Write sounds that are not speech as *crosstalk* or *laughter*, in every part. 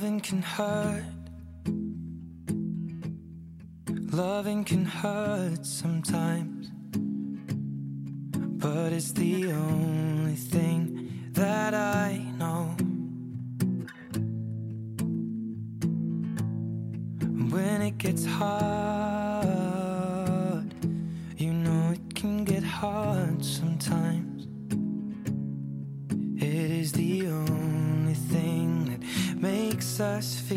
Loving can hurt. Loving can hurt sometimes. But it's the only thing that I know. When it gets hard,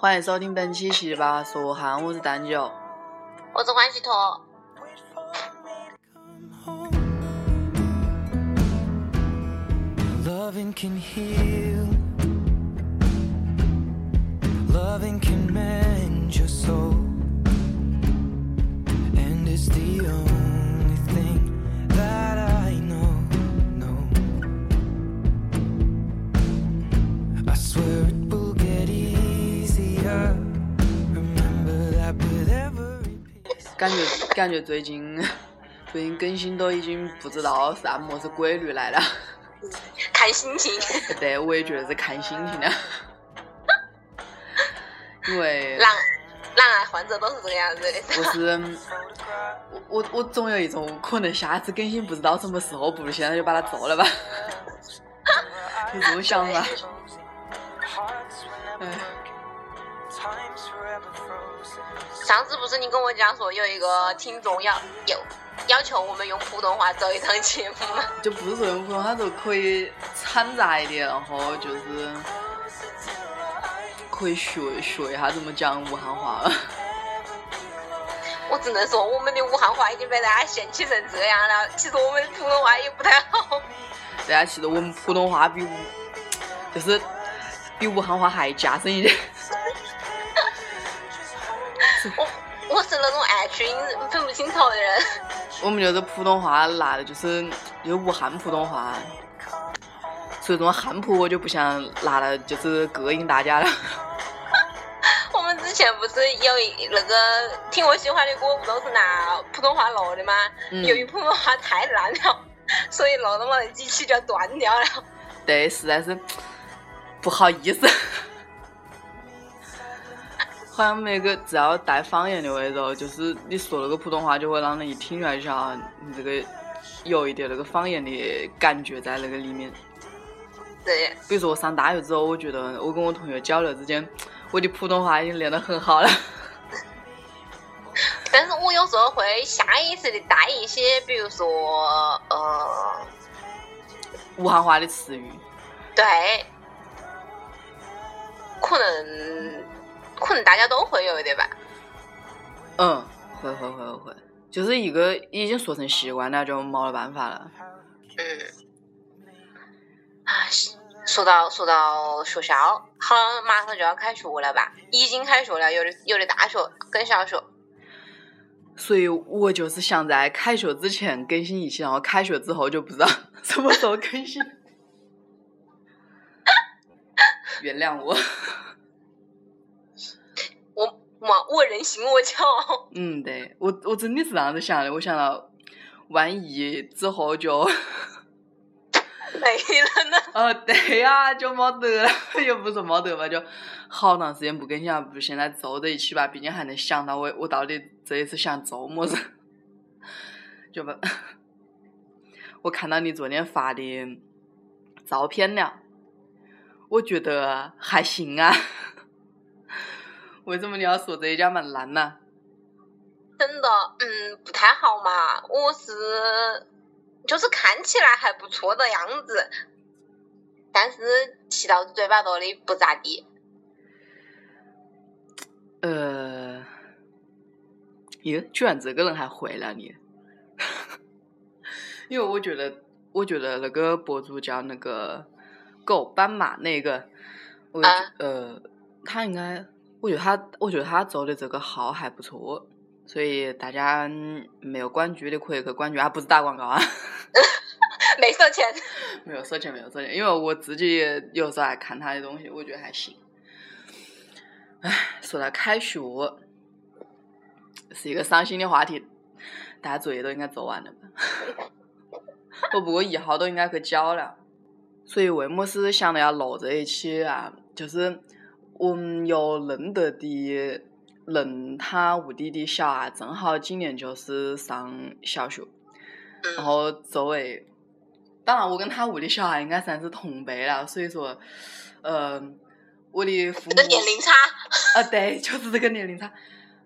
欢迎收听本期《奇葩说汉》，我是蛋九。我是欢喜坨，Wait for me to come home. Loving can heal. Loving can mend your soul. And it's the only 感觉感觉最近最近更新都已经不知道是按么子规律来了。*laughs* 看心情。对，我也觉得是看心情的。因为懒懒癌患者都是这个样子的。不是我我我总有一种可能下次更新不知道什么时候，不如现在就把它做了吧。*laughs* *laughs* 有这种想法。哎，上次不是你跟我讲说有一个听众要要要求我们用普通话做一档节目吗？就不是说用普通话就可以掺杂一点，然后就是可以学学一下怎么讲武汉话。*laughs* 我只能说我们的武汉话已经被大家嫌弃成这样了，其实我们的普通话也不太好。大家其实我们普通话比武就是比武汉话还加深一点。*laughs* 我我是那种爱群分不清头的人。*laughs* 我们就是普通话拿的就是就是武汉普通话，所以这种汉普我就不想拿了，就是膈应大家了。*laughs* 我们之前不是有一那个听我喜欢的歌不都是拿普通话录的吗？嗯由于普通话太烂了，*laughs* 所以录到嘛那几期就断掉了。对，实在是不好意思。好像每个只要带方言的味道，就是你说那个普通话，就会让人一听出来，就像你这个有一点那个方言的感觉在那个里面。对，比如说我上大学之后，我觉得我跟我同学交流之间，我的普通话已经练得很好了。*laughs* 但是我有时候会下意识的带一些，比如说呃，武汉话的词语，对，可能可能大家都会有一点吧。嗯，会会会会会，就是一个已经说成习惯了，就没了办法了。嗯，啊，说到说到学校，好像马上就要开学了吧？已经开学了，有的有的大学跟小学。所以我就是想在开学之前更新一期，然后开学之后就不知道什么时候更新。*laughs* 原谅我。我我我任性，我骄傲。*laughs* 嗯，对我我真的是这样子想的。我想到，万一之后就，没了呢。*laughs* 哦，对呀、就没得了，又不是没得嘛，就好长时间不更新了，不如现在凑在一起吧，毕竟还能想到我我到底这一次想做么子，就把，我看到你昨天发的照片了，我觉得还行啊。为什么你要说这一家蛮烂呢？真的，嗯，不太好嘛。我是就是看起来还不错的样子，但是骑到嘴巴头里不咋地。呃，耶，居然这个人还回了你，*laughs* 因为我觉得我觉得那个博主叫那个狗斑马那个，我啊呃，他应该，我觉得他，我觉得他做的这个号还不错，所以大家嗯没有关注的可以去关注，啊，不是打广告啊，*laughs* 没收钱。没有收钱，没有收钱，因为我自己有时候还看他的东西，我觉得还行。唉，说到开学，是一个伤心的话题，大家作业都应该做完了吧？*laughs* 我不过一号都应该去交了，所以为么事想到要录这一期啊？就是我们有认得的认他屋里的小孩，正好今年就是上小学，然嗯，后作为，当然我跟他屋里小孩应该算是同辈了，所以说，呃，我的父母的年龄差，啊，对，*laughs* 就是这个年龄差。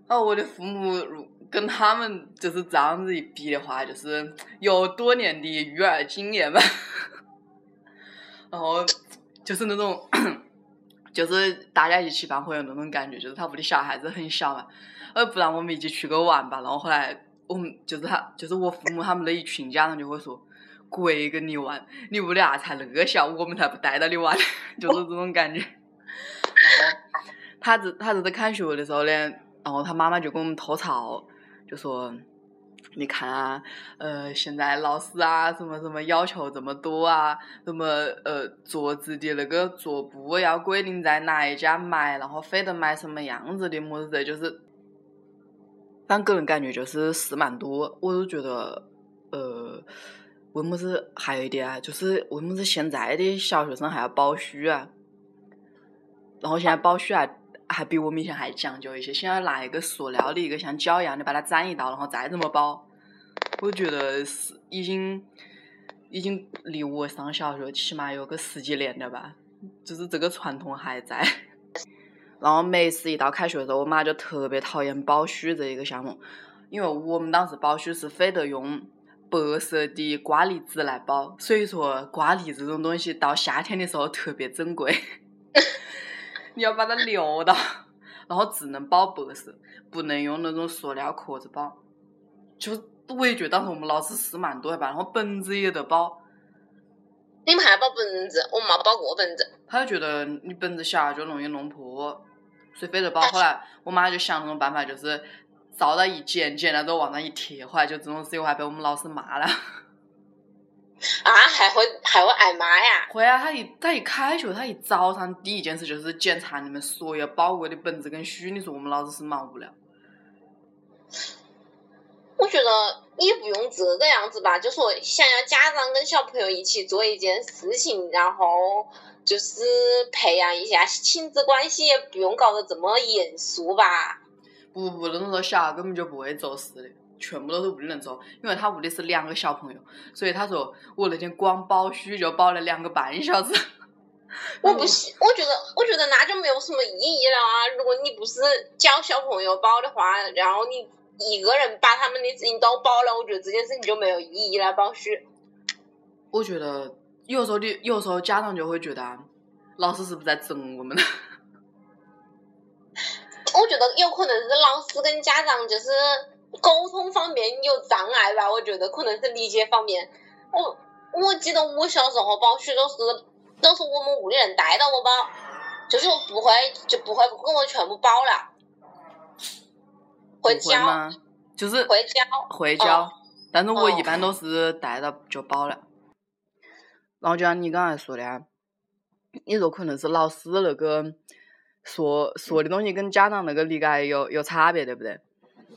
然后我的父母如跟他们就是这样子一比的话，就是有多年的育儿经验吧。*laughs* 然后就是那种，就是大家一起办会有那种感觉，就是他屋里小孩子很小嘛，呃，不然我们一起去个玩吧。然后后来我们就是他，就是我父母他们那一群家长就会说。鬼跟你玩，你屋里娃才那个小，我们才不带到你玩，*laughs* 就是这种感觉。然后他这他这在看学的时候呢，然后他妈妈就跟我们吐槽，就说：“你看啊，呃，现在老师啊，什么什么要求这么多啊，什么呃桌子的那个桌布要规定在哪一家买，然后非得买什么样子的么子的，就是，反正个人感觉就是事蛮多，我都觉得，呃。”为么子还有一点啊，就是为么子现在的小学生还要包书啊？然后现在包书还还比我们以前还讲究一些，现在拿一个塑料的一个像脚一样的把它粘一道，然后再这么包。我觉得是已经已经离我上小学起码有个十几年了吧，就是这个传统还在。*laughs* 然后每次一到开学的时候，我妈就特别讨厌包书这一个项目，因为我们当时包书是非得用。白色的瓜梨纸来包，所以说瓜梨这种东西到夏天的时候特别珍贵，*laughs* 你要把它留到，然后只能包白色，不能用那种塑料壳子包。就我也觉得当时我们老师事蛮多的吧，然后本子也得包，你们还要包本子，我们没包过本子。他就觉得你本子小就容易弄破，所以非得包。后来我妈就想那种办法，就是。照到一剪剪了之后往那一贴，后来就这种事情还被我们老师骂了。啊，还会还会挨骂呀？会啊，他一他一开学，他一早上第一件事就是检查你们所有包过的本子跟书。你说我们老师是蛮无聊？我觉得也不用这个样子吧，就说想要家长跟小朋友一起做一件事情，然后就是培养一下亲子关系，也不用搞得这么严肃吧。不不，那种小孩根本就不会做事的，全部都是屋里人做。因为他屋里是两个小朋友，所以他说我那天光包书就包了两个半小时。我不是，我觉得我觉得那就没有什么意义了啊！如果你不是教小朋友包的话，然后你一个人把他们的事情都包了，我觉得这件事情就没有意义了。包书，我觉得有时候你有时候家长就会觉得啊，老师是不是在整我们呢？*laughs* 我觉得有可能是老师跟家长就是沟通方面有障碍吧，我觉得可能是理解方面。我我记得我小时候包书都是都是我们屋里人带到我包，就是我不会就不会跟我全部包了，会教吗？就是会教，会教，哦但是我一哦般都是带到就包了。然后就像你刚才说的啊，你说可能是老师那个说说的东西跟家长那个理解有有差别，对不对？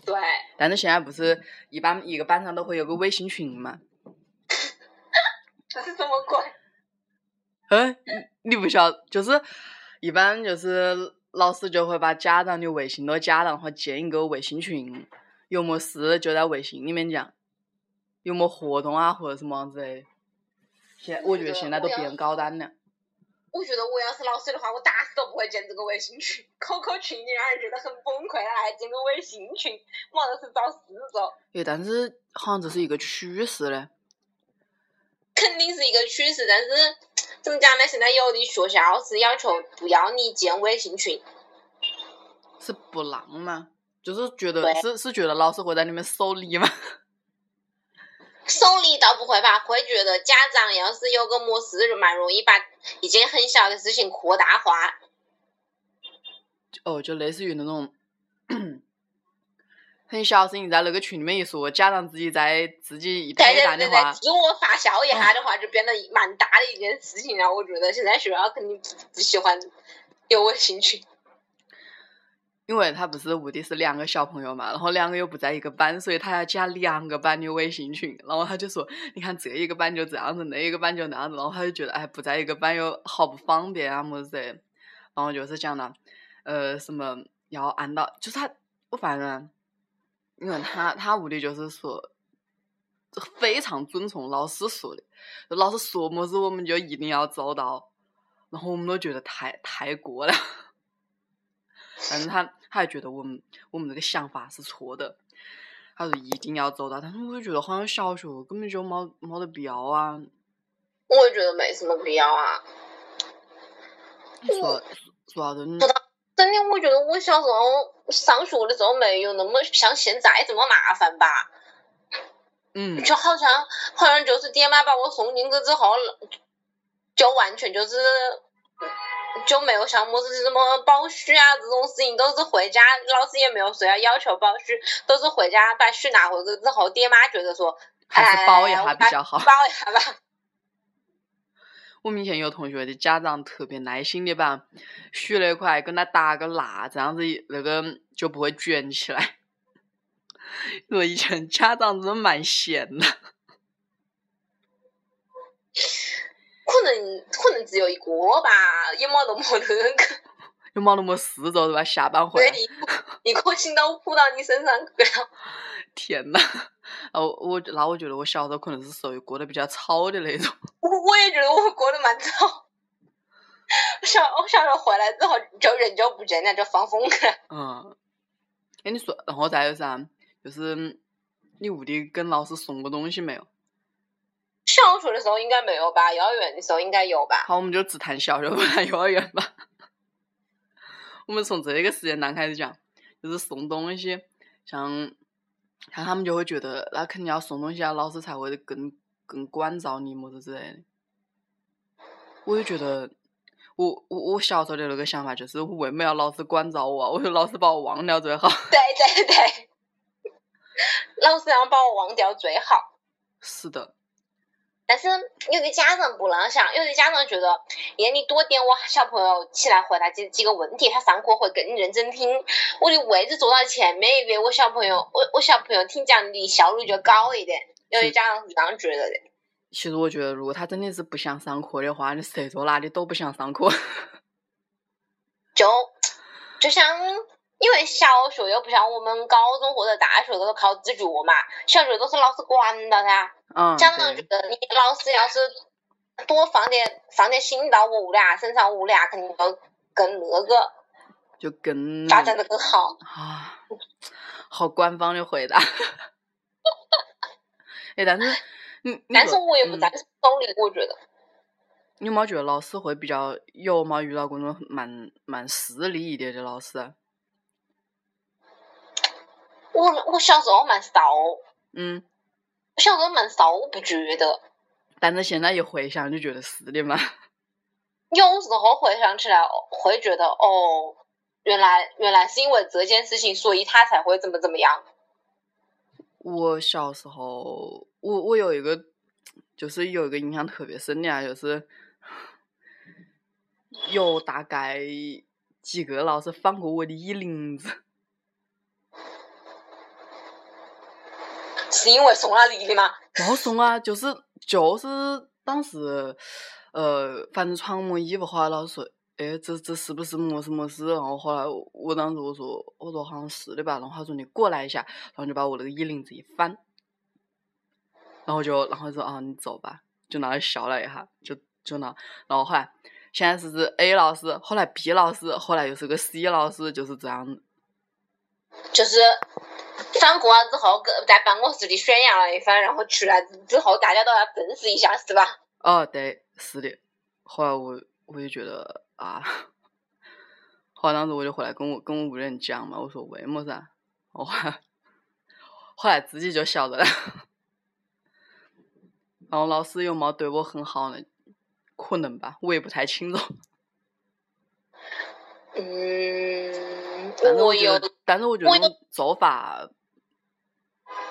对，但是现在不是一般一个班上都会有个微信群嘛？*laughs* 这是什么鬼？*laughs* 嗯，你你不晓，就是一般就是老师就会把家长的微信都加了，然后建一个微信群，有么事就在微信里面讲，有么活动啊或者什么样子的。现我觉得现在都变高端了。我觉得我要是老师的话，我打死都不会建这个微信群。QQ 群里让人觉得很崩溃，还建个微信群，妈的是找事做。诶，但是好像这是一个趋势嘞。肯定是一个趋势，但是怎么讲呢？现在有的学校是要求不要你建微信群，是不让吗？就是觉得是是觉得老师会在里面守礼吗？送礼倒不会吧，会觉得家长要是有个么事，就蛮容易把一件很小的事情扩大化。哦，就类似于那种 *clears throat* 很小事情在那个群里面一说，家长自己在自己一对对推断的话，自我发酵一下的话，就变得蛮大的一件事情了。我觉得现在学校肯定不不喜欢有微信群。因为他不是目的是两个小朋友嘛，然后两个又不在一个班，所以他要加两个班的微信群。然后他就说：“你看这一个班就这样子，那一个班就那样子。”然后他就觉得，哎，不在一个班又好不方便啊，么子的。然后就是讲了，呃，什么要按到，就是他，我反正，因为他他屋里就是说，非常遵从老师说的，老师说么子我们就一定要做到。然后我们都觉得太太过了。但是他他还觉得我们我们这个想法是错的，他说一定要做到。但是我就觉得好像小学根本就没没得必要啊。我也觉得没什么必要啊。说说啥子？你真的，我觉得我小时候上学的时候没有那么像现在这么麻烦吧。嗯，就好像好像就是爹妈把我送进去之后，就完全就是就没有像么子什么包书啊这种事情，都是回家老师也没有说要要求包书，都是回家把书拿回去之后，爹妈觉得说还是包一哎下比较好。包一下吧。我们以前有同学的家长特别耐心的把书那块跟他打个蜡，这样子那个就不会卷起来。*laughs* 我以前家长真的蛮闲的。可能可能只有一个吧，也没那么那个。又没那么事做是吧？下班回来，对，一一颗心都扑到你身上去了。*laughs* 天呐，哦，我那我觉得我小时候可能是属于过得比较吵的那种。我我也觉得我过得蛮早。小我小时候回来之后就人就不见了，就放风去了。嗯，哎，你说，然后再有啥？就是你屋里跟老师送过东西没有？小学的时候应该没有吧？幼儿园的时候应该有吧？好，我们就只谈小学，不谈幼儿园吧。*laughs* 我们从这个时间段开始讲，就是送东西，像像他们就会觉得，那肯定要送东西啊，老师才会更更关照你么子之类的。我就觉得，我我我小时候的那个想法就是，我为什么要老师关照我啊？我说老师把我忘掉最好。*laughs* 对对对，老师要把我忘掉最好。是的，但是有的家长不那想，有的家长觉得，耶，你多点我小朋友起来回答几几个问题，他上课会更认真听。我的位置坐到前面一点，我小朋友，我我小朋友听讲的效率就高一点。有的家长是这样觉得的。其实我觉得，如果他真的是不想上课的话，你谁坐哪里都不想上课。*laughs* 就就像，因为小学又不像我们高中或者大学都是靠自觉嘛，小学都是老师管的噻。嗯，家长觉，得你老师要是多放点放点心到我俩身上，我俩肯定就更那个就更发展的更好。啊，好官方的回答。*laughs* 哎，但是你，你但是我也不赞成送礼，我觉得你有没有觉得老师会比较有没有遇到过那种蛮蛮势利一点的老师啊？我我小时候蛮骚，嗯，我小时候蛮骚，我不觉得。但是现在一回想就觉得是的嘛。有时候回想起来，会觉得哦，原来原来是因为这件事情，所以他才会怎么怎么样。我小时候，我我有一个，就是有一个印象特别深的啊，就是 *sighs* 有大概几个老师翻过我的衣领子。是因为送了礼的吗？不送啊，就是就是当时，呃，反正穿么衣服，后来老师说，哎，这这是不是么事么事？然后后来我当时我说我说好像是的吧，然后他说你过来一下，然后就把我那个衣领子一翻，然后就然后说啊你走吧，就那里笑了一下，就就那，然后后来现在是是 A 老师，后来 B 老师，后来又是个 C 老师，就是这样。就是翻过了之后，跟在办公室里宣扬了一番，然后出来之后，大家都要证实一下，是吧？哦，对，是的。后来我我就觉得啊，*laughs* 后来当时我就回来跟我跟我屋里人讲嘛，我说为么噻？我后来后来自己就晓得了。然后老师又没对我很好呢？可能吧，我也不太清楚。嗯，但是我有我觉得，但是我觉得我那种做法，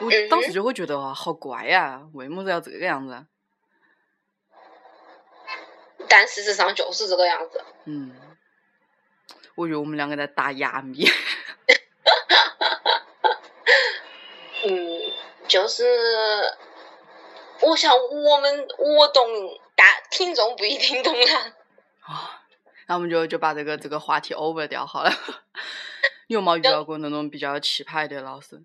我嗯当时就会觉得啊，好怪呀、为么子要这个样子啊？但事实上就是这个样子。嗯，我觉得我们两个在打哑谜。*laughs* 嗯，就是我想我们我懂，但听众不一定懂啦。啊，那我们就就把这个这个话题 over 掉好了。*laughs* 你有没有遇到过那种比较奇葩的老师，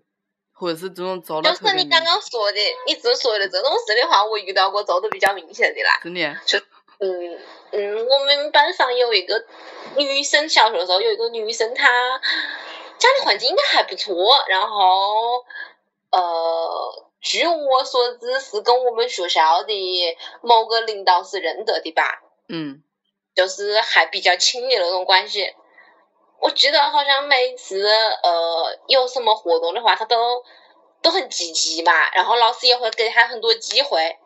或者是这种做的就是你刚刚说的，你只说的这种事的话，我遇到过做的比较明显的啦。真的？就嗯嗯，我们班上有一个女生，小学的时候有一个女生，她家里环境应该还不错，然后呃，据我所知是跟我们学校的某个领导是认得的吧，嗯就是还比较亲密的那种关系。我记得好像每次呃有什么活动的话，他都都很积极嘛，然后老师也会给他很多机会。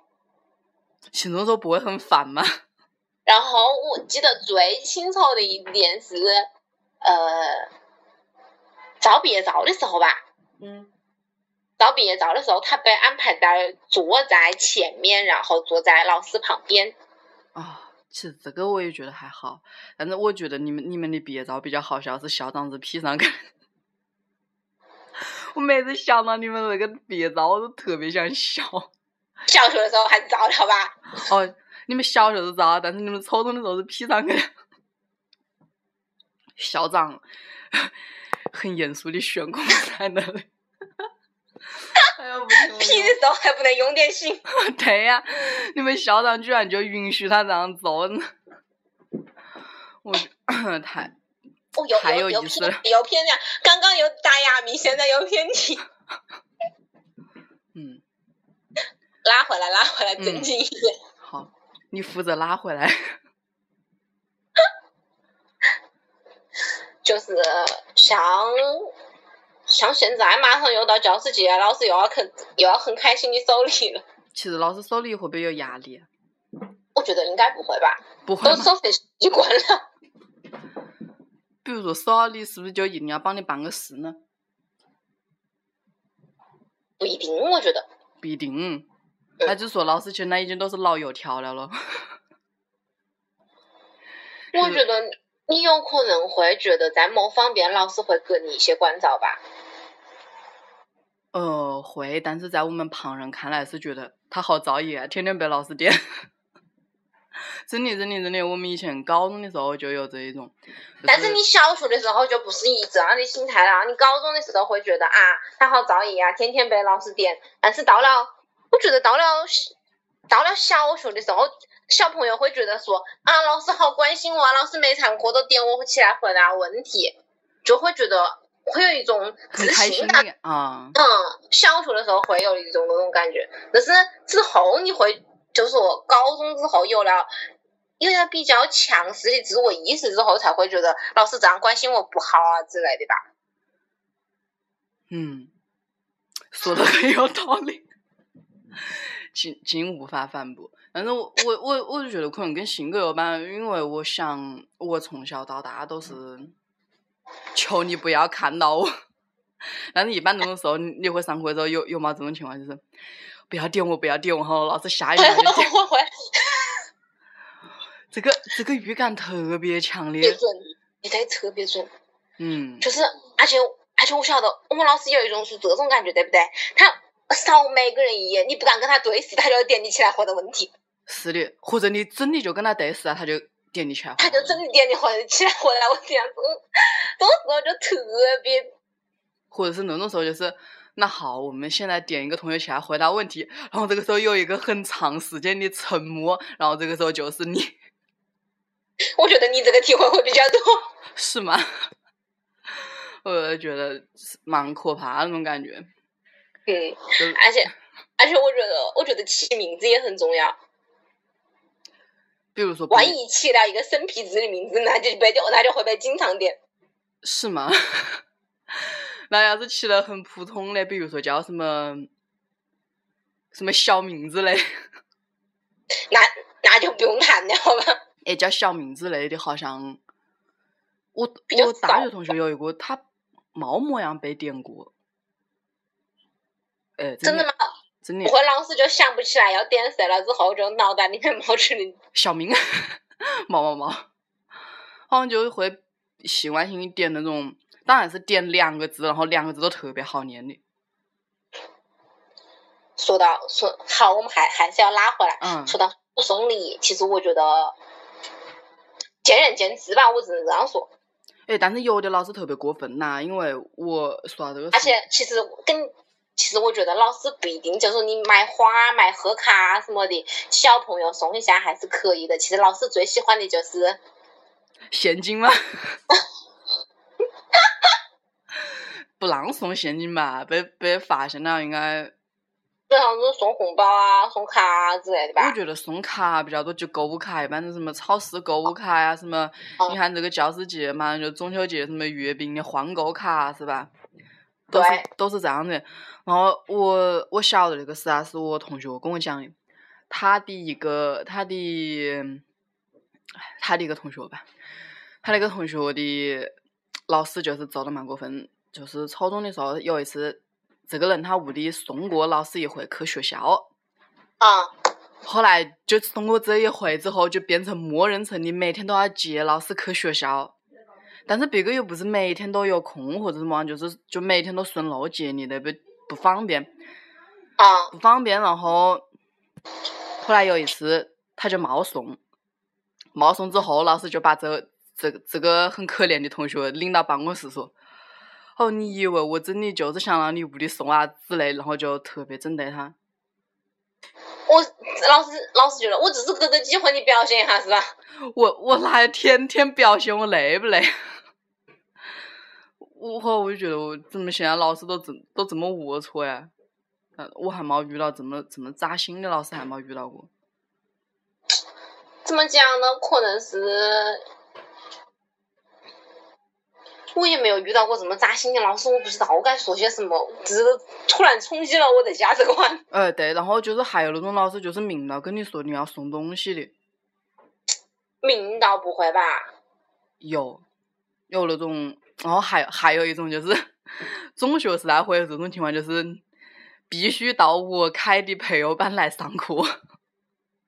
行动时候不会很烦吗？*laughs* 然后我记得最清楚的一点是，呃，照毕业照的时候吧，嗯照毕业照的时候，他被安排在坐在前面，然后坐在老师旁边。啊，其实这个我也觉得还好，但是我觉得你们你们的毕业照比较好笑，是校长是 P 上去。*laughs* 我每次想到你们那个毕业照，我都特别想笑。小学的时候还是照的好吧？哦，你们小学都照，但是你们初中的时候是 P 上去的。*laughs* 校长 *laughs* 很严肃的悬空在那里。哎呀，不行不 P 行的时候还不能用点心。*laughs* 对呀、你们校长居然就允许他这样做？*laughs* 我觉太太有有意思了偏有偏了，刚刚又打哑谜，现在又偏题，嗯拉回来，拉回来，嗯正经一点。*laughs* 好，你负责拉回来。就是像像现在马上又到教师节，老师又要很又要很开心的收礼了。*laughs* 其实老师收礼会不会有压力？我觉得应该不会吧，不会？都收费习惯了。比如说手礼是不是就一定要帮你办个事呢？不一定，我觉得。不一定。那就说老师现在已经都是老油条了咯。我觉得你有可能会觉得在某方面老师会给你一些关照吧。呃，会，但是在我们旁人看来是觉得他好造诣啊，天天被老师点。*laughs* 真的，真的，真的，我们以前高中的时候就有这一种。就但是你小学的时候就不是以这样的心态了，你高中的时候会觉得啊，他好造诣啊，天天被老师点。但是到了，我觉得到了到了小学的时候，小朋友会觉得说啊，老师好关心我啊，老师每堂课都点我起来回答问题，就会觉得会有一种很自信的啊。嗯，小学的时候会有一种那种感觉，但是之后你会，就是说高中之后有了。有了比较强势的自我意识之后，才会觉得老师这样关心我不好啊之类的吧。嗯，说的很有道理，竟竟无法反驳。但是我我我我就觉得可能跟性格有关，因为我想我从小到大都是 *laughs* 求你不要看到我，但是一般这种时候你你会上课的时候有有没这种情况，就是不要点我，不要点我，好老师下一会秒就会 *laughs* 点，会会，这个这个预感特别强烈，你得特别准。嗯，就是，而且而且我晓得我们老师有一种是这种感觉，对不对？他扫每个人一眼，你不敢跟他对视，他就要点你起来回答问题，是的，或者你真的就跟他对视啊，他就点你起来，他就真的点你回起来回答我天，这样子，这种时候就特别或者是那种时候就是，那好，我们现在点一个同学起来回答问题，然后这个时候有一个很长时间的沉默，然后这个时候就是你，我觉得你这个体会会比较多。*laughs* 是吗？*laughs* 我觉得蛮可怕的那种感觉，嗯，而且而且我觉得，我觉得起名字也很重要。比如说，万一起了一个生僻字的名字，那就被那就会被经常点。是吗？*laughs* 那要是起了很普通的，比如说叫什么什么小名字嘞，那那就不用谈了好吧？哎，叫小名字类的，好像我我大学同学有一个，他猫模样被点过。哎，真的吗？真的不会老师就想不起来要点谁了之后，就脑袋里面冒出的 *laughs* 小明，毛毛毛，好像就会习惯性点那种，当然是点两个字，然后两个字都特别好念的。说到说好，我们还还是要拉回来。嗯说到送礼，其实我觉得见仁见智吧，我只能这样说。哎，但是有的老师特别过分呐，因为我说到这个，而且其实跟其实我觉得老师不一定就是你买花、买贺卡什么的，小朋友送一下还是可以的。其实老师最喜欢的就是现金吗？*laughs* 不让送现金吧，被被发现了，应该就像是送红包啊、送卡啊之类的吧我。觉得送卡比较多，就购物卡，一般是什么超市购物卡呀、什么，哦你看这个教师节嘛，就中秋节什么月饼的换购卡是吧？都是对都是这样的。然后我我晓得那个事啊，是我同学跟我讲的，他的一个他的他的一个同学吧，他那个同学的老师就是做的蛮过分，就是初中的时候有一次，这个人他屋里送过老师一回去学校。啊、后来就通过这一回之后，就变成默认成你每天都要接老师去学校，但是别个又不是每天都有空或者什么，就是就每天都顺路接你的，不不方便，啊、不方便。然后后来有一次他就冒送，冒送之后，老师就把这这这个很可怜的同学领到办公室说。哦，你以为我真的就是想让你屋里送啊之类，然后就特别针对他。我老师老师觉得我只是给个机会你表现一下是吧？我我哪有天天表现，我累不累？*laughs* 我后我就觉得我怎么现在老师都这都这么龌龊呀？嗯，我还没遇到这么这么扎心的老师，还没遇到过。怎么讲呢？可能是我也没有遇到过这么扎心的老师，我不知道我该说些什么，只是突然冲击了我的价值观。*laughs* 呃，对，然后就是还有那种老师，就是明了跟你说你要送东西的，明道不会吧？有有那种，然后还还有一种就是中学时代会有这种情况，就是必须到我开的培优班来上课。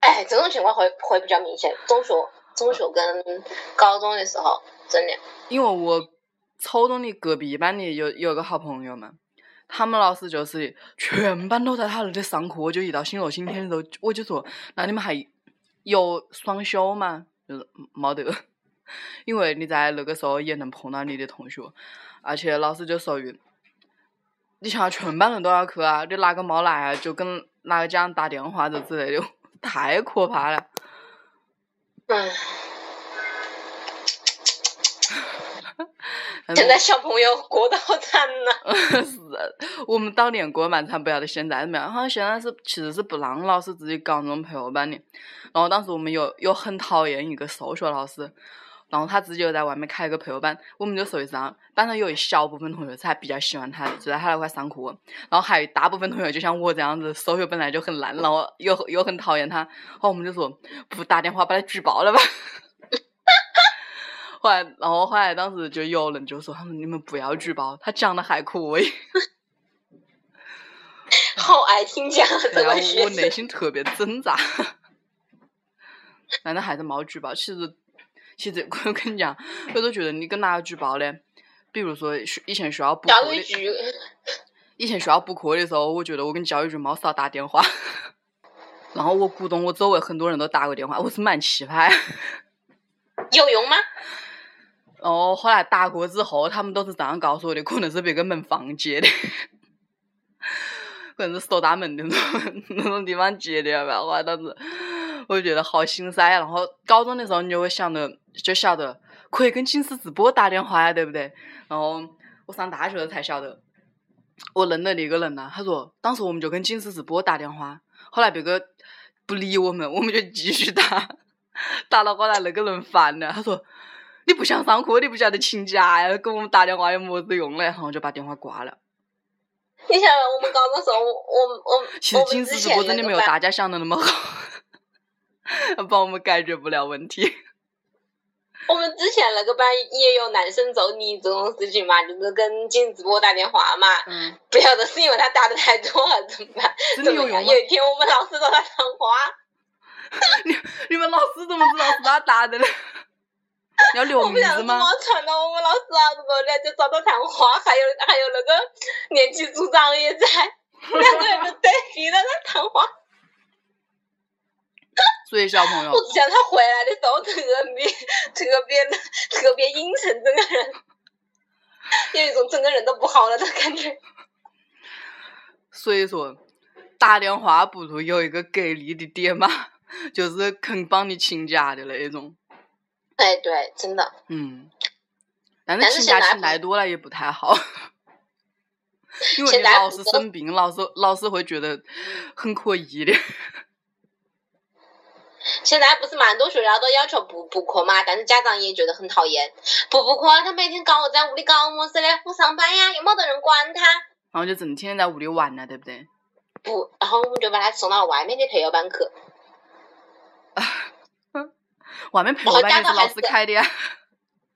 哎，这种情况会会比较明显。中学、中学跟高中的时候，真的，因为我初中的隔壁班的有有个好朋友嘛，他们老师就是全班都在他那里上课，我就一到星期六、星期天的时候，我就说，那你们还有双休吗？就是没得，*laughs* 因为你在那个时候也能碰到你的同学，而且老师就属于，你像全班人都要去啊，你哪个没来啊，就跟哪个家长打电话这之类的，*laughs* 太可怕了。唉，但是 *laughs* 现在小朋友过得好惨呐、*laughs* 是，我们当年过得蛮惨，不晓得现在怎么样。好像现在是其实是不让老师自己搞那种培优班的。然后当时我们有有很讨厌一个数学老师，然后他自己又在外面开一个培优班，我们就属于这样，班上有一小部分同学是还比较喜欢他的，就在他那块上课。然后还有一大部分同学就像我这样子，数学本来就很烂，然后又又很讨厌他。然后我们就说，不打电话把他举报了吧。后来，然后后来当时就有人就说，他们你们不要举报，他讲的还可以。好爱听讲啊这 *laughs* 对啊，位学我内。心特别挣扎，*laughs* 但是还是没举报。其实，其实我跟你讲，我都觉得你跟哪个举报呢？比如说以前学校补课的，以前学校补课的时候，我觉得我跟教育局没少打电话，*laughs* 然后我鼓动我周围很多人都打过电话，我是蛮气派。有用吗？然后来打过之后，他们都是这样告诉我的，可能是别个门房接的，*laughs* 可能是锁大门的那种 *laughs* 那种地方接的，要不然后来当时我就觉得好心塞。然后高中的时候，你就会想着，就晓得可以跟寝室直播打电话呀，对不对？然后我上大学了才晓得，我认得的一个人呐、他说当时我们就跟寝室直播打电话，后来别个不理我们，我们就继续打，*laughs* 打到后来那个人烦了，他说。你不想上课，你不晓得请假呀？给我们打电话有么子用嘞？然后就把电话挂了。你想我们高中时候，我我我其实金丝直播真的没有大家想的那么好。*laughs* 帮我们解决不了问题。我们之前那个班也有男生揍你这种事情嘛，就是跟进直播打电话嘛。嗯，不晓得是因为他打的太多了怎么办？怎么样？真的有用吗有一天我们老师找他谈话，你们老师怎么知道是他打的呢？要留我不名字吗晓得怎么？传到我们老师啊什么的，就找到谈话，还有还有那个年级组长也在，两个人就对逼着他谈话。*laughs* 所以小朋友我，只想他回来的时候特别特别特别阴沉，整个人有一种整个人都不好了的感觉。所以说打电话不如有一个给力的爹妈，*laughs* 就是肯帮你请假的那一种。对对，真的。嗯，但但是请假是现在不请太多了也不太好，因为现你老是生病，老是老是会觉得很可疑的。*laughs* 现在不是蛮多学校都要求不补课嘛，但是家长也觉得很讨厌，不补课他每天搞我在屋里搞么事嘞，我上班呀，又没得人管他。然后就整天在屋里玩了，对不对？不，然后我们就把他送到外面的培优班去。*laughs* 外面培然后优班也是老师开的呀。*laughs*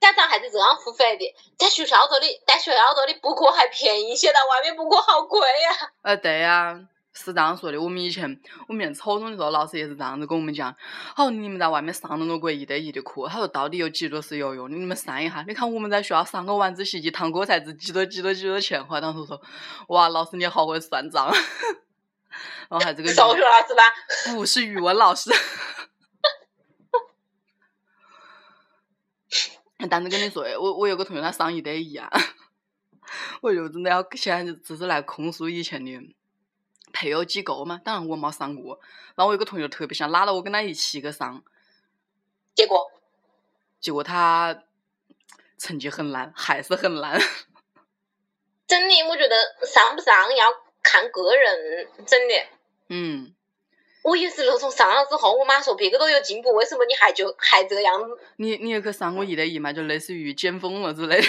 家长还是这样付费的，在学校头里，在学校头里补课还便宜些，在外面补课好贵呀、呃，对呀、是这样说的。我们以前我们以前初中的时候，老师也是这样子跟我们讲：，好，你们在外面上那么贵一对一的课，他说到底有几多是有用的？你们算一下。你看我们在学校上个晚自习，一堂课才值几多几多几多钱。后来当时说：，哇，老师你好会算账。*laughs* 然后还这个语数学老师吧，*laughs* 不是语文老师。但是跟你说，我我有个同学他上一对一啊，*laughs* 我就真的要现在就只是来控诉以前的培优机构嘛。当然我没上过，然后我有个同学特别想拉到我跟他一起去上，结果结果他成绩很烂，还是很烂。真的，我觉得上不上要看个人，真的。嗯，我也是那种上了之后，我妈说别个都有进步，为什么你还就 *laughs* 还这个样子？你你也去上过一对一嘛？就类似于尖峰了之类的。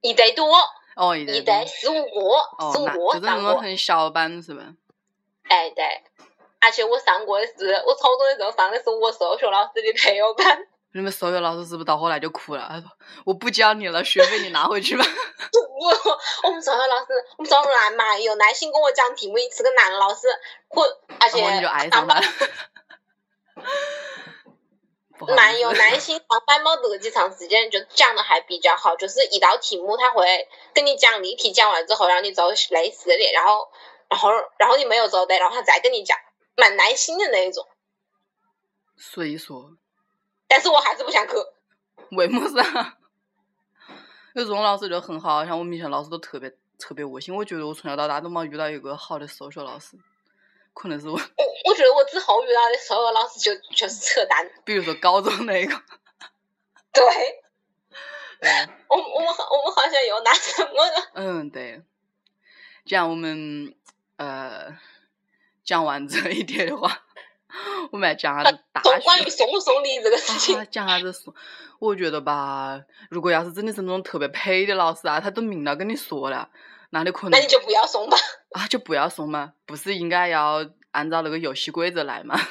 一对多，哦，一对一多对十五个，哦，十五那就是那个上过。种很小班是吧？哎，对。而且我上过的是，我初中的时候上的是我数学老师的培优班。你们所有老师是不是到后来就哭了？他说：“我不教你了，学费你拿回去吧。*laughs* 我我们数学老师，我们数学男嘛，有耐心跟我讲题目，是个男老师，我而”且蛮有耐心，上班没得几长时间，就讲的还比较好。就是一道题目他会跟你讲例题，讲完之后让你做类似的，然后然后然后你没有做对，然后他再跟你讲，蛮耐心的那一种。所以说，但是我还是不想去。为么事啊？有这种老师就很好，像我们以前老师都特别特别恶心。我觉得我从小到大都没遇到一个好的数学老师，可能是我，我我觉得我之后遇到的所有老师就就是扯淡。比如说高中那个，对，*laughs* 对，我我们好我们好像又拿什么了？嗯，对。这样我们呃讲完这一点的话，*laughs* 我们来讲下子大学关于学。送不送礼这个事情啊，，讲啥子送？我觉得吧，如果要是真的是那种特别配的老师啊，他都明了跟你说了，那你可能那你就不要送吧。*laughs* 啊就不要送嘛，不是应该要按照那个游戏规则来嘛？*laughs*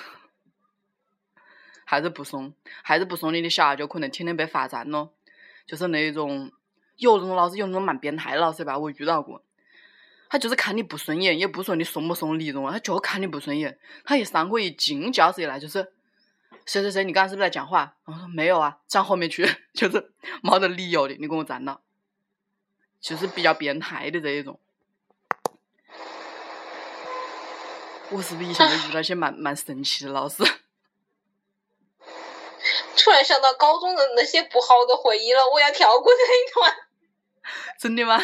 还是不送，还是不送你的小孩就可能天天被罚站咯。就是那种有那种老师，有那种蛮变态的老师吧，我遇到过。他就是看你不顺眼，也不说你送不送礼这种，他就看你不顺眼。他一上课一进教室一来就是，谁谁谁，你刚刚是不是在讲话？我说没有啊，站后面去，*laughs* 就是没得理由的，你给我站到。就是比较变态的这一种。我是不是以前都遇到一些蛮 *laughs* 蛮神奇的老师？突然想到高中的那些不好的回忆了，我要跳过这一段。*laughs* 真的吗？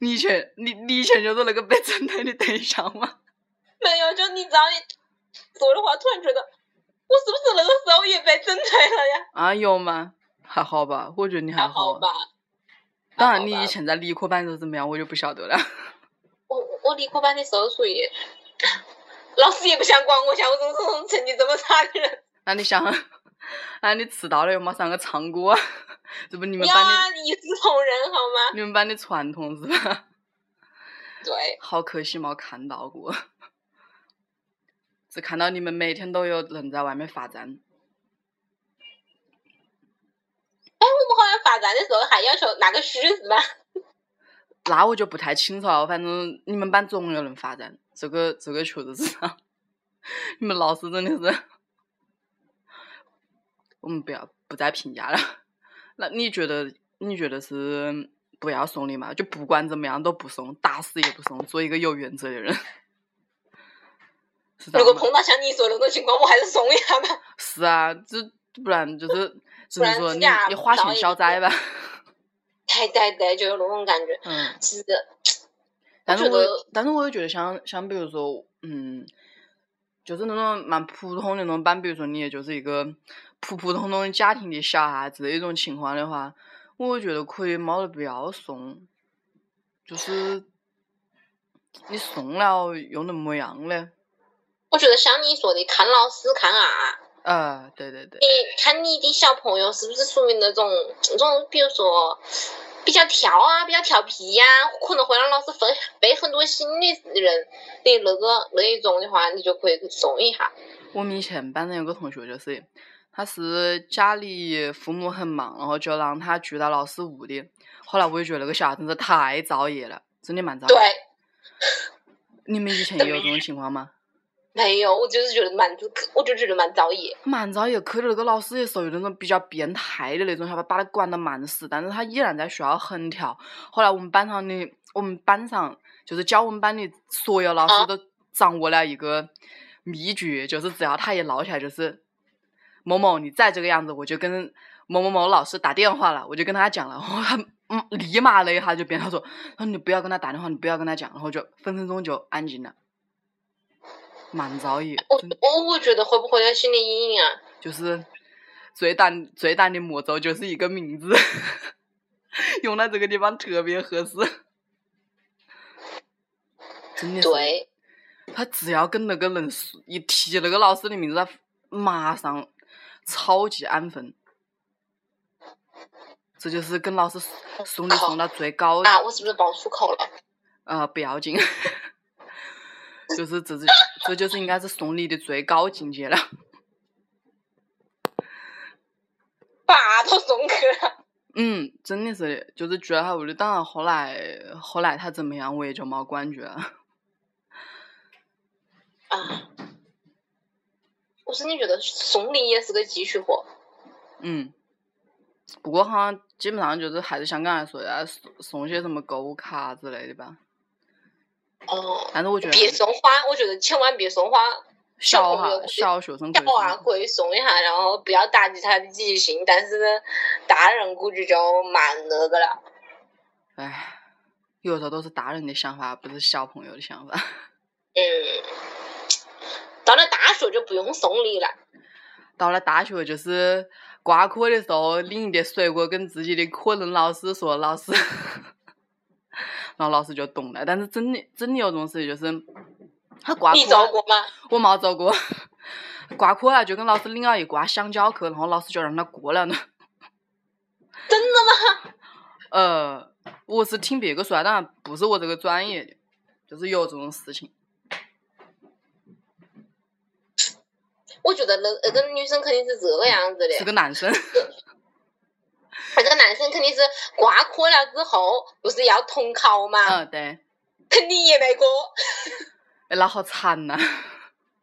你以前你你以前就是那个被针对的对象吗？没有，就你知道你说的话，突然觉得我是不是那个时候也被针对了呀？啊，有吗？还好吧，我觉得你还还好吧。当然，你以前在理科班的时候怎么样，我就不晓得了。我我理科班的时候属于 *laughs* 老师也不想管我，像我这种 *laughs* 成绩这么差的人。那你想，那你迟到了又马上个唱歌啊？这不你们班的呀，一视同仁好吗？你们班的传统是吧？对，好可惜没看到过。只看到你们每天都有人在外面罚站。哎，我们好像罚站的时候还要求拿个须是吧？*laughs* 那我就不太清楚了，反正你们班总有人罚站，这个这个确实是。*laughs* 你们老师真的是，我们不要不再评价了。*laughs* 那你觉得？你觉得是不要送礼吗？就不管怎么样都不送，打死也不送，做一个有原则的人。如果碰到像你说的那种情况，我还是送一下吧。*laughs* 是啊，这不然就是 *laughs* 只能说你你花钱消灾吧。对对对，就有那种感觉。嗯。是。但是我但是我又觉得像像比如说嗯，就是那种蛮普通的那种班，比如说你也就是一个普普通通家庭的小孩子的一种情况的话，我觉得可以没得必要送，就是你送了又能么样呢？我觉得像你说的，看老师看啊。啊，对对对。你看你的小朋友是不是属于那种那种，比如说比较跳啊，比较调皮呀，可能会让老师分费很多心的人的那个那一种的话，你就可以送一下。我们以前班上有个同学，就是他是家里父母很忙，然后就让他住到老师屋里。后来我就觉得那个小孩真是太造业了，真的蛮造业。对。你们以前 *laughs* 也有这种情况吗？*laughs* 没有，我就是觉得蛮，我就觉得蛮造业。蛮造业，去的那个老师也属于那种比较变态的那种，晓得把他管得蛮死，但是他依然在学校横跳。后来我们班上的，我们班上就是教我们班的所有老师都掌握了一个秘诀，就是只要他一闹起来，就是某某你再这个样子，我就跟某某某老师打电话了，我就跟他讲了，他嗯立马那一下就变，他说，他说你不要跟他打电话，你不要跟他讲，然后就分分钟就安静了。蛮造诣。我我我觉得会不会有心理阴影啊？就是最大最大的魔咒就是一个名字，*laughs* 用在这个地方特别合适。真的。对。他只要跟那个人一提那个老师的名字，他马上超级安分。这就是跟老师送礼送到最高。啊！我是不是爆粗口了？呃，不要紧。*laughs* 就是这是，这就是应该是送礼的最高境界了。*laughs* 爸都送去了。嗯，真的是的，就是住在他屋里。当然后来，后来他怎么样，我也就没关注了。啊，我真的觉得送礼也是个技术活。嗯，不过好像基本上就是还是像刚才说的，送送些什么购物卡之类的吧。哦，但是我觉得别送花，我觉得千万别送花。小哈小学生小娃可以送一下，然后不要打击他的积极性。但是大人估计就蛮那个了。唉，有时候都是大人的想法，不是小朋友的想法。嗯，到了大学就不用送礼了。到了大学就是挂科的时候领一点水果，跟自己的科任老师说：“老师。*laughs* ”然后老师就懂了，但是真的真的有种事情，就是他挂科，你做过吗？*laughs* 我没做过，挂科了就跟老师领了一挂香蕉去，然后老师就让他过了呢。真的吗？*laughs* 呃，我是听别个说，当然不是我这个专业的，就是有这种事情。我觉得那那个女生肯定是这个样子的，是个男生。*laughs* 那个男生肯定是挂科了之后，不是要统考吗？嗯，对。肯定也没过。*laughs* 哎，那好惨呐！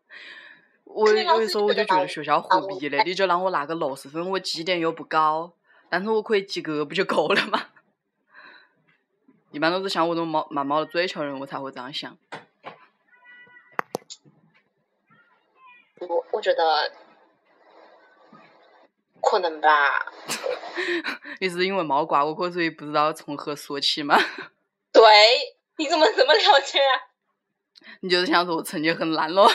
*laughs* 我有的时候我就觉得学校何必呢？你就让我拿个六十分，我绩点又不高，但是我可以及格不就够了吗？一般都是像我这种毛蛮毛的追求人，我才会这样想。我我觉得。可能吧。*laughs* 你是因为没挂过科，所以不知道从何说起吗？*laughs* 对，你怎么这么了解啊？你就是想说我成绩很烂咯？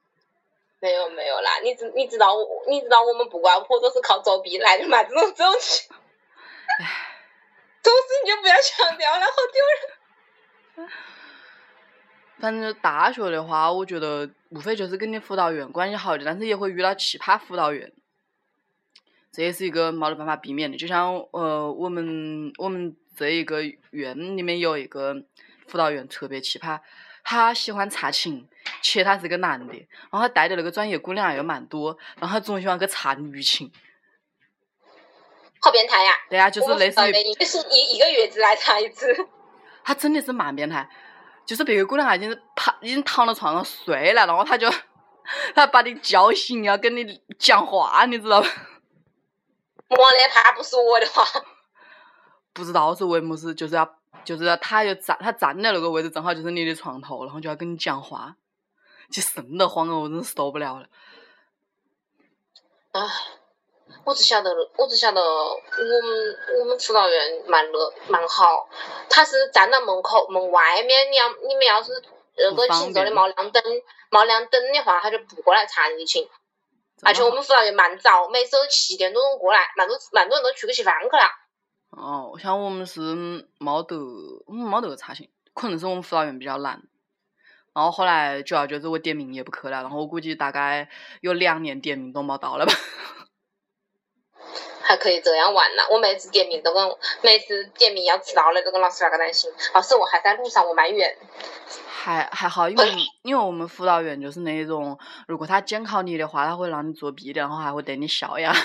*laughs* 没有没有啦，你知你知道你知道我们不挂科都是靠作弊来的嘛？这种这种，唉，这种事你就不要强调了，好丢人。反正大学的话，我觉得无非就是跟你辅导员关系好的，但是也会遇到奇葩辅导员。这也是一个没得办法避免的，就像呃，我们我们这一个院里面有一个辅导员特别奇葩，他喜欢查寝，且他是个男的，然后他带的那个专业姑娘又蛮多，然后他总喜欢去查女寝。好变态呀！对呀，就是类似于，就是一一个月只来查一次。他真的是蛮变态，就是别个姑娘已经是趴，已经躺到床上睡了，然后他就他把你叫醒，要跟你讲话，你知道吧？莫的，怕不是我的话。*laughs* 不知道是为么事，就是要，就是要，他就站，他站在那个位置正好就是你的床头，然后就要跟你讲话，就瘆得慌哦，我真是受不了了。唉。我只晓得，我只晓得，我们我们辅导员蛮乐蛮好，他是站到门口门外面，你要你们要是那个寝室的冒亮灯冒亮灯的话，他就不过来查你寝。而且我们辅导员蛮早，每次都七点多钟过来，蛮多蛮多人都出去吃饭去了。哦，像我们是冇得，我们冇得查寝，可能是我们辅导员比较懒。然后后来主要就是我点名也不去了，然后我估计大概有两年点名都没到了吧。还可以这样玩呢！我每次点名都跟每次点名要迟到了都跟老师那个担心。老师，我还在路上，我蛮远。还还好，因为 *laughs* 因为我们辅导员就是那种，如果他监考你的话，他会让你作弊的，然后还会对你笑呀。*laughs*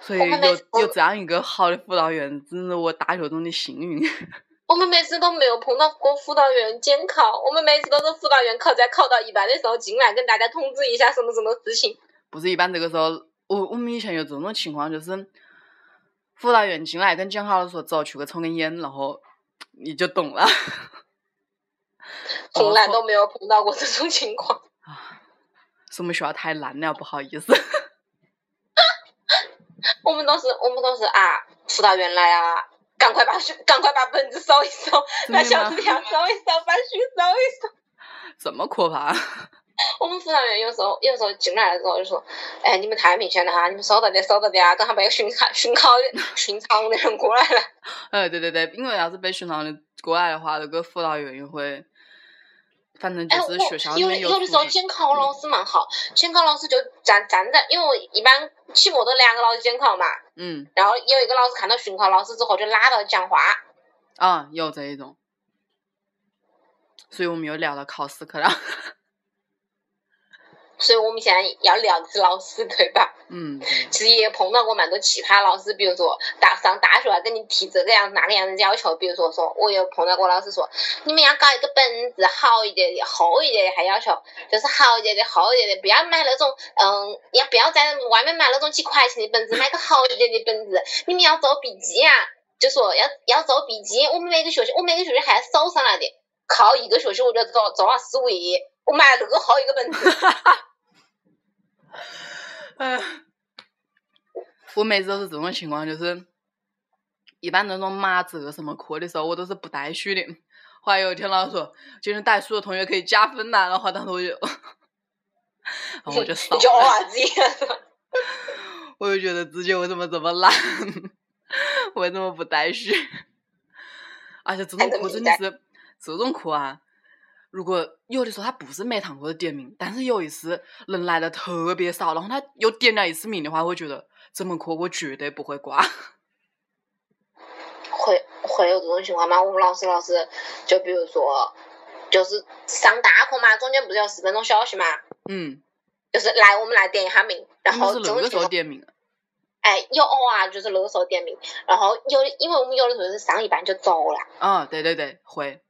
所以有有这样一个好的辅导员，真是我大学中的幸运。*laughs* 我们每次都没有碰到过辅导员监考，我们每次都是辅导员考在考到一半的时候进来跟大家通知一下什么什么事情。不是一般这个时候，我我们以前有这种情况，就是辅导员进来跟监考老师说走，去个抽根烟，然后你就懂了。从来都没有碰到过这种情况。啊，是我们学校太烂了，不好意思。*laughs* 我们都是我们都是啊，辅导员来啊，赶快把赶快把本子收一收，把小纸条收一收，把书收一收。*laughs* 这么可怕？我们辅导员有时候有时候进来的时候就说：“哎，你们太明显了哈，你们收到的收到点啊，等下被巡考巡考的 *laughs* 巡场的人过来了。*laughs* ”哎，对对对，因为要是被巡场的过来的话，那个辅导员也会，反正就是学校里面有。有的时候监考老师蛮好，监考老师就站站在，因为我一般期末都两个老师监考嘛。嗯。然后有一个老师看到巡考老师之后就拉到讲话。啊，有这一种。所以我们又聊到考试去了。所以我们现在要聊的是老师，对吧？嗯。其实也碰到过蛮多奇葩老师，比如说大上大学跟你提这个样那个样子要求，比如说说我有碰到过老师说，你们要搞一个本子好一点的、厚一点的，还要求就是好一点的、厚一点的，不要买那种嗯，要不要在外面买那种几块钱的本子，买个好一点的本子。你们要做笔记啊，就说要要做笔记，我们每个学期我每个学期还要手上来的，靠一个学期我就做做了四五页，我买了那个好一个本子。*laughs* 嗯，我每次都是这种情况，就是一般那种马哲什么课的时候，我都是不带书的。后来有一天老师说，今天带书的同学可以加分了，然后当时我就，然后我就 *laughs* 扫。就娃子，我就觉得自己为什么这么懒，*laughs* 为什么不带书？而且这种课真的是这种课啊。如果有的时候他不是每堂课都点名，但是有一次人来的特别少，然后他又点了一次名的话，我觉得这门课我绝对不会挂。*laughs* 会会有这种情况吗？我们老师老师就比如说，就是上大课嘛，中间不是有十分钟休息嘛？嗯。就是来我们来点一下名，然后是那个时候点名。哎，有啊，就是那个时候点名，然后有，因为我们有的时候是上一半就走了。啊，对对对，会。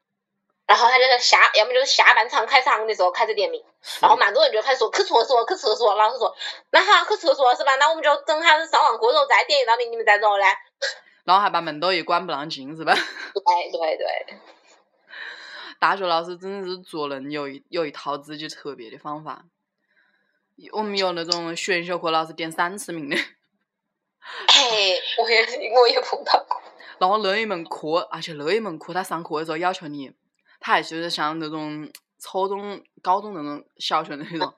然后他就在下，要么就是下半场开场的时候开始点名，然后蛮多人就开始说去厕所，去厕所。老师说，那好，去厕所是吧？那我们就等他上完课之后再点一道名，你们再走嘞。*laughs* 然后还把门都一关不让进是吧？*laughs* 对对对。大学老师真的是做人有一有一套自己特别的方法。我们有那种选修课老师点三次名的。哎，我也我也碰到过。然后那一门课，而且那一门课他上课的时候要求你。他就是像那种初中、高中那种小学那种，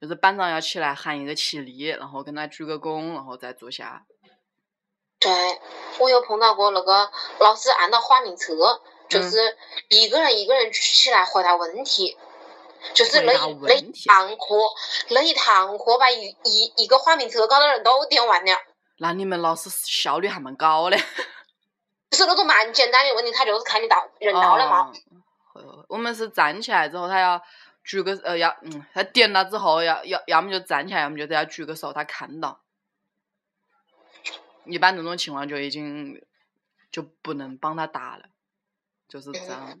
就是班长要起来喊一个起立，然后跟他鞠个躬，然后再坐下。对，我有碰到过那个老师按照花名册，就是一个人一个人起来回答问题，就是那那一堂课那一堂课把一一一个花名册搞的人都点完了。那你们老师效率还蛮高的。*laughs* 就是那种蛮简单的问题，他就是看你到人到了我们是站起来之后，他要举个呃要嗯，他点了之后要要要么就站起来，要么就得要举个手，他看到。一般这种情况就已经就不能帮他打了，就是这样。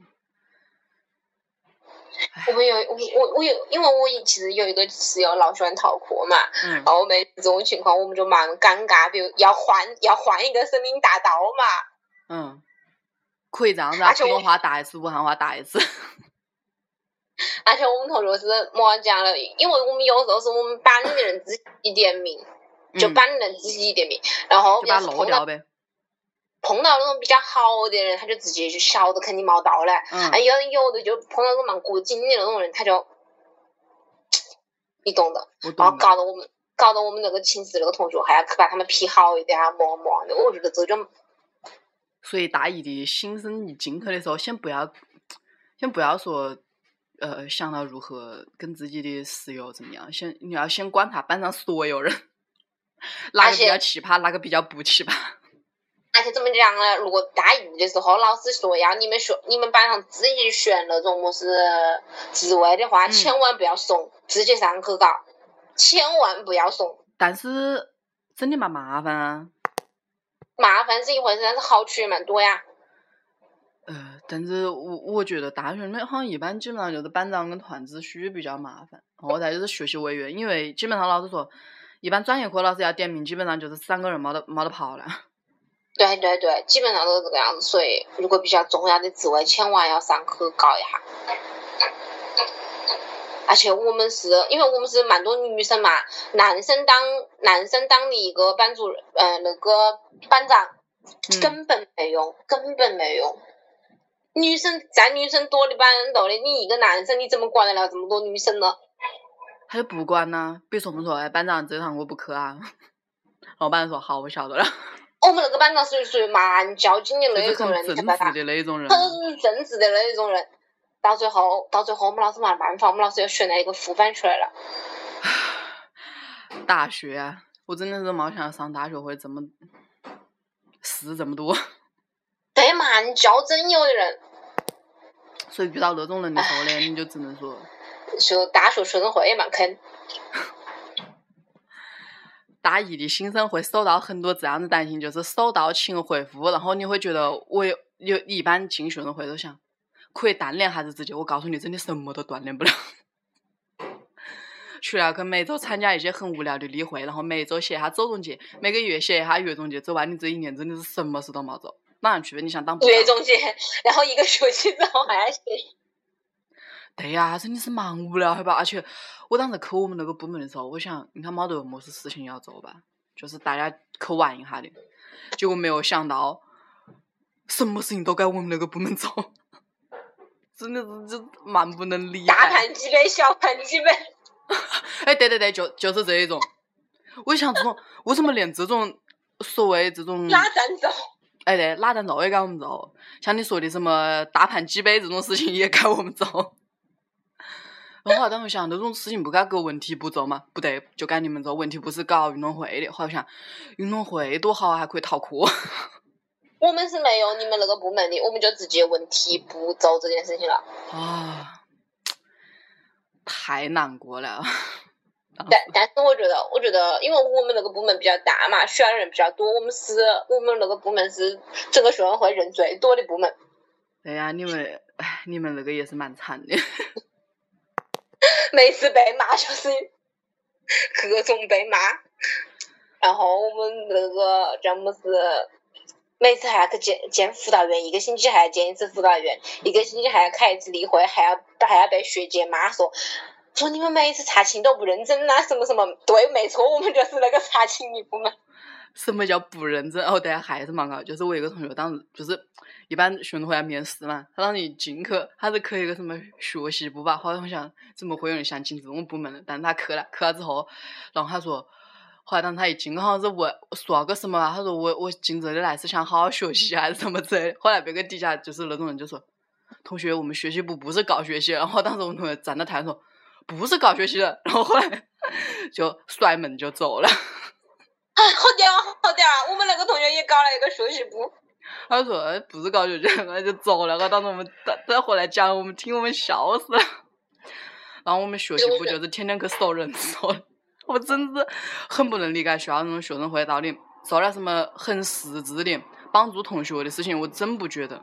我们有我我我有，因为我其实有一个室友老喜欢逃课嘛，嗯然后每次这种情况我们就蛮尴尬，比如要换要换一个森林大道嘛，嗯，可以这样子啊，普通话打一次，武汉话打一次。*laughs* 而且我们同学是么讲了，因为我们有时候是我们班的人自己点名，就嗯班的人自己点名，然后就把要是碰到它漏掉呗。碰到那种比较好的人，他就直接就晓得肯定没到了。嗯哎，有有的就碰到那种蛮过紧的那种人，他就，*tsk* 你懂的。我然后。搞得我们搞得我们那个寝室那个同学还要去把他们批好一点啊，么么的。我觉得这就所以大一的新生一进去的时候，先不要，先不要说，呃，想到如何跟自己的室友怎么样，先你要先观察班上所有人，哪个比较奇葩，哪个比较不奇葩。*laughs* 而且怎么讲呢？如果大一的时候老师说要你们选，你们班上自己选那种么是职位的话，嗯千万不要怂，直接上去搞，千万不要怂。但是真的蛮麻烦啊。麻烦是一回事，但是好处也蛮多呀。呃，但是我我觉得大学里面好像一般基本上就是班长跟团支书比较麻烦，然后再就是学习委员，因为基本上老师说，一般专业课老师要点名，基本上就是三个人没得没得跑了。对对对，基本上都是这个样子。所以如果比较重要的职位，千万要上去搞一下。而且我们是因为我们是蛮多女生嘛，男生当男生当的一个班主任，呃，那个班长嗯根本没用，根本没用。女生在女生多的班头的，你一个男生你怎么管得了这么多女生呢？他就不管呐、比如说我们说，哎，班长这堂我不去啊，然后班长说好，我晓得了，*laughs* 我们那个班长属于属于蛮较劲的就是那种人，很。很正直的那种人。到最后，到最后我们老师没办法，我们老师又选了一个副班出来了。*sighs* 大学啊，我真的是没想到上大学会这么事这么多，*laughs* 对，嘛，你较真有的人，所以遇到那种人的时候呢，你就只能说，就大学学生会也蛮坑。大一的新生会收到很多这样的短信，就是收到请回复，然后你会觉得我有有一般进学生会都想可以锻炼下子自己，我告诉你，真的什么都锻炼不了。除了去每周参加一些很无聊的例会，然后每周写一下周总结，每个月写一下月总结，之外，你这一年真的是什么事都没做。哪样去？你想当？月总结，然后一个学期之后还要写。*laughs* 对呀、真的是蛮无聊的吧？而且我当时去我们那个部门的时候，我想你看没得么事事情要做吧，就是大家去玩一下的。结果没有想到，什么事情都该我们那个部门做，真的是就蛮不能理解。大盘几杯，小盘几杯。*laughs* 哎，对对对，就就是这一种。我想这种为什么连这种所谓这种拉赞助？哎对，拉赞助也该我们做。像你说的什么大盘鸡杯这种事情也该我们做。*laughs* 然后我当时想，这种事情不该给文体部做吗？不对，就该你们做。文体部是搞运动会的，后来我想运动会多好啊，还可以逃课。我们是没有你们那个部门的，我们就直接问题不走这件事情了。啊，太难过了。*laughs* 但但是我觉得，我觉得，因为我们那个部门比较大嘛，需要的人比较多，我们是我们那个部门是整个学生会人最多的部门。对呀、你们，哎，*sighs* 你们那个也是蛮惨的。*laughs* 每次被骂就是各种被骂，然后我们那个詹姆斯每次还要去见见辅导员，一个星期还要见一次辅导员，一个星期还要开一次例会，还要还要被学姐骂说说你们每次查寝都不认真呐、什么什么。对，没错，我们就是那个查寝的部门。什么叫不认真？哦，对，还是蛮搞。就是我一个同学，当时就是一般学生会要面试嘛，他当时一进去，他是去一个什么学习部吧，后来我想怎么会有人想进这种部门呢？但是他去了，去了之后，然后他说，后来当他一进，好像是问说个什么啊，他说我我进这里来是想好好学习还是什么之类的。后来别个底下就是那种人就说，同学，我们学习部不是搞学习，然后当时我们同学站在台上说，不是搞学习的，*laughs* 然后后来就摔门就走了。*laughs* 啊，好屌啊，好屌啊！我们那个同学也搞了一个学习部，他说哎不是搞学习，那就走了。然后当时我们再再回来讲，我们听我们笑死了。然后我们学习部就是天天去搜人说，我真是很不能理解学校那种学生会到底做了什么很实质的帮助同学的事情，我真不觉得。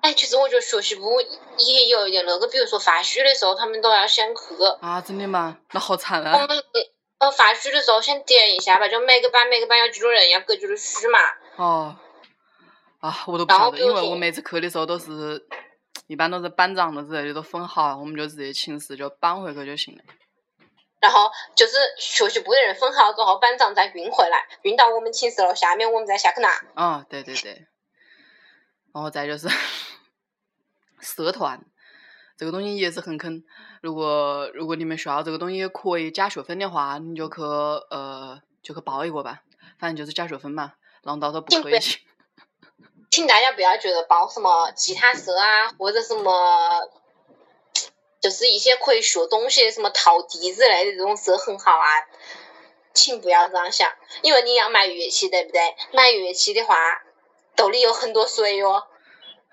哎，其实我觉得学习部也有一点那个，比如说发书的时候，他们都要先去。啊，真的吗？那好惨啊！我们呃发书的时候先点一下吧，就每个班每个班有几个人要各几种书嘛。哦。啊，我都不晓得，因为我每次去的时候都是，一般都是班长的之类的都分好，我们就直接寝室就搬回去就行了。然后就是学习部的人分好之后，班长再运回来，运到我们寝室楼，下面我们再下去拿。啊，对对对。然后再就是 *laughs* 社团，这个东西也是很坑。如果如果你们学校这个东西可以加学分的话，你就去呃就去报一个吧，反正就是加学分嘛，然后到时候不可以。请大家不要觉得报什么吉他社啊，或者什么，就是一些可以学东西的什么陶笛之类的这种是很好啊，请不要这样想，因为你要买乐器，对不对？买乐器的话，兜里有很多水哟。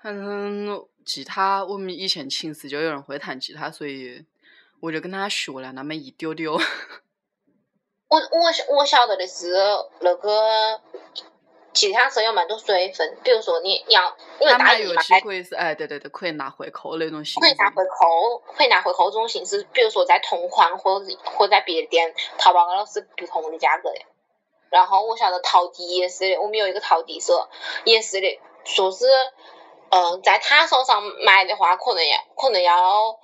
嗯，吉他我们以前寝室就有人会弹吉他，所以我就跟他学了那么一丢丢。*laughs* 我我我晓得的是那个。其他社有蛮多水分，比如说你要，因为大一嘛，可以是哎，对对对，可以拿回扣那种形式。可以拿回扣，可以拿回扣这种形式，比如说在同款或者或者在别的店淘宝高头是不同的价格的。然后我晓得陶笛也是的，我们有一个陶笛社也是的，说是嗯，在他手上买的话，可能要可能要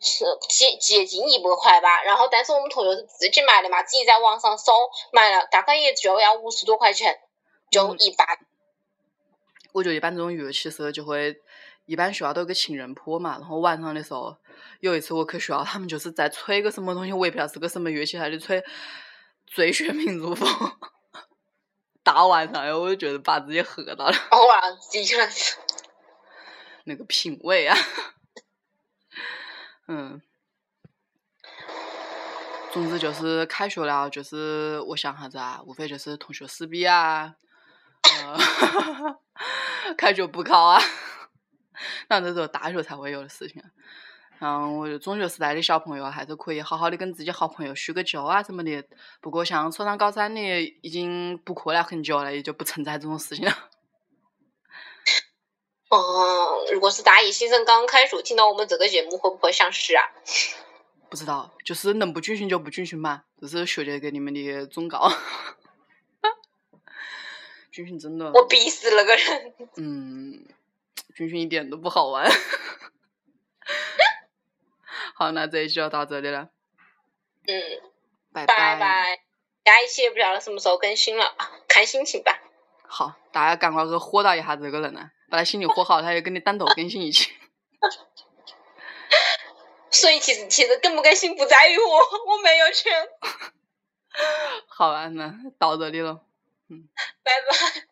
是接接近一百块吧。然后但是我们同学是自己买的嘛，自己在网上搜买了，大概也就要五十多块钱。就一般，我觉得一般这种乐器社就会，一般学校都有个情人坡嘛。然后晚上的时候，有一次我去学校，他们就是在吹个什么东西，我也不知道是个什么乐器，还是吹《最炫民族风》。大晚上，我就觉得把自己喝到了。哇，的确是。那个品味啊，嗯。总之就是开学了，就是我想啥子啊，无非就是同学撕逼啊。*laughs* 开学补考啊，那这是大学才会有的事情。嗯，我觉得中学时代的小朋友还是可以好好的跟自己好朋友叙个旧啊什么的。不过像初三、高三的，已经补课了很久了，也就不存在这种事情了。*laughs* 哦，如果是大一新生刚开学，听到我们这个节目，会不会想死啊？不知道，就是能不军训就不军训嘛，这是学姐给你们的忠告。军训真的，我鄙视那个人。嗯，军训一点都不好玩。*laughs* 好，那这一期就到这里了。嗯，拜拜。下一期也不晓得什么时候更新了，看心情吧。好，大家赶快去火到一下这个人呢，把他心情火好，他就跟你单独更新一期。*laughs* 所以其实其实更不更新不在于我，我没有权。*laughs* 好啊，那到这里了。拜拜。